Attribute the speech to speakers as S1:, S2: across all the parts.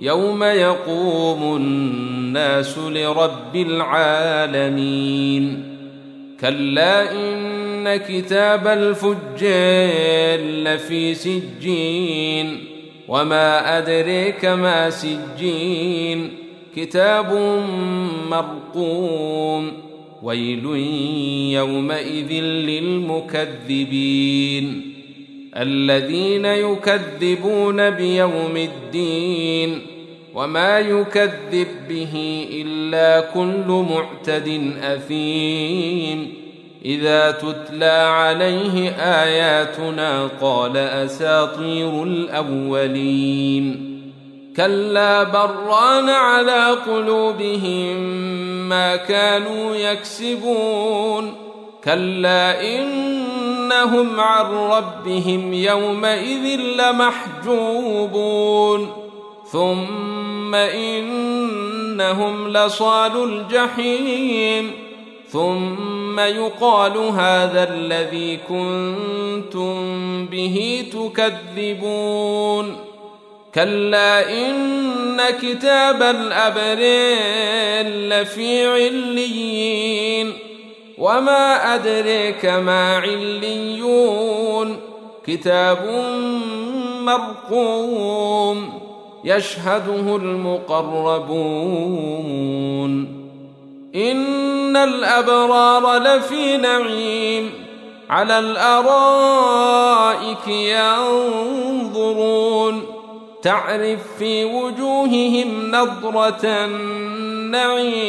S1: يوم يقوم الناس لرب العالمين كلا ان كتاب الفجار لفي سجين وما ادريك ما سجين كتاب مرقوم ويل يومئذ للمكذبين الذين يكذبون بيوم الدين وما يكذب به إلا كل معتد أثيم. إذا تتلى عليه آياتنا قال أساطير الأولين. كلا بران على قلوبهم ما كانوا يكسبون. كلا انهم عن ربهم يومئذ لمحجوبون. ثم إنهم لصال الجحيم. ثم يقال هذا الذي كنتم به تكذبون. كلا إن كتاب الابرار لفي عليين. وما ادريك ما عليون كتاب مرقوم يشهده المقربون ان الابرار لفي نعيم على الارائك ينظرون تعرف في وجوههم نضره النعيم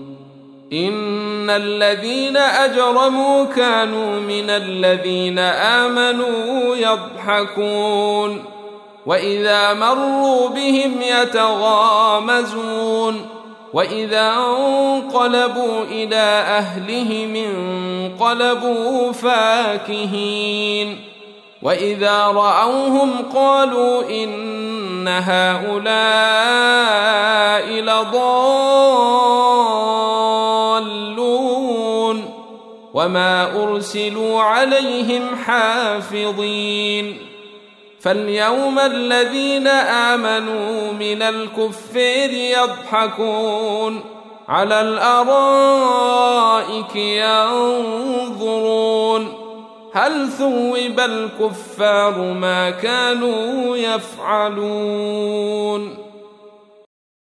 S1: ان الذين اجرموا كانوا من الذين امنوا يضحكون واذا مروا بهم يتغامزون واذا انقلبوا إلى اهلهم انقلبوا فاكهين واذا راوهم قالوا ان هؤلاء لضالون وما أرسلوا عليهم حافظين. فاليوم الذين آمنوا من الكفار يضحكون على الأرائك ينظرون. هل ثوب الكفار ما كانوا يفعلون؟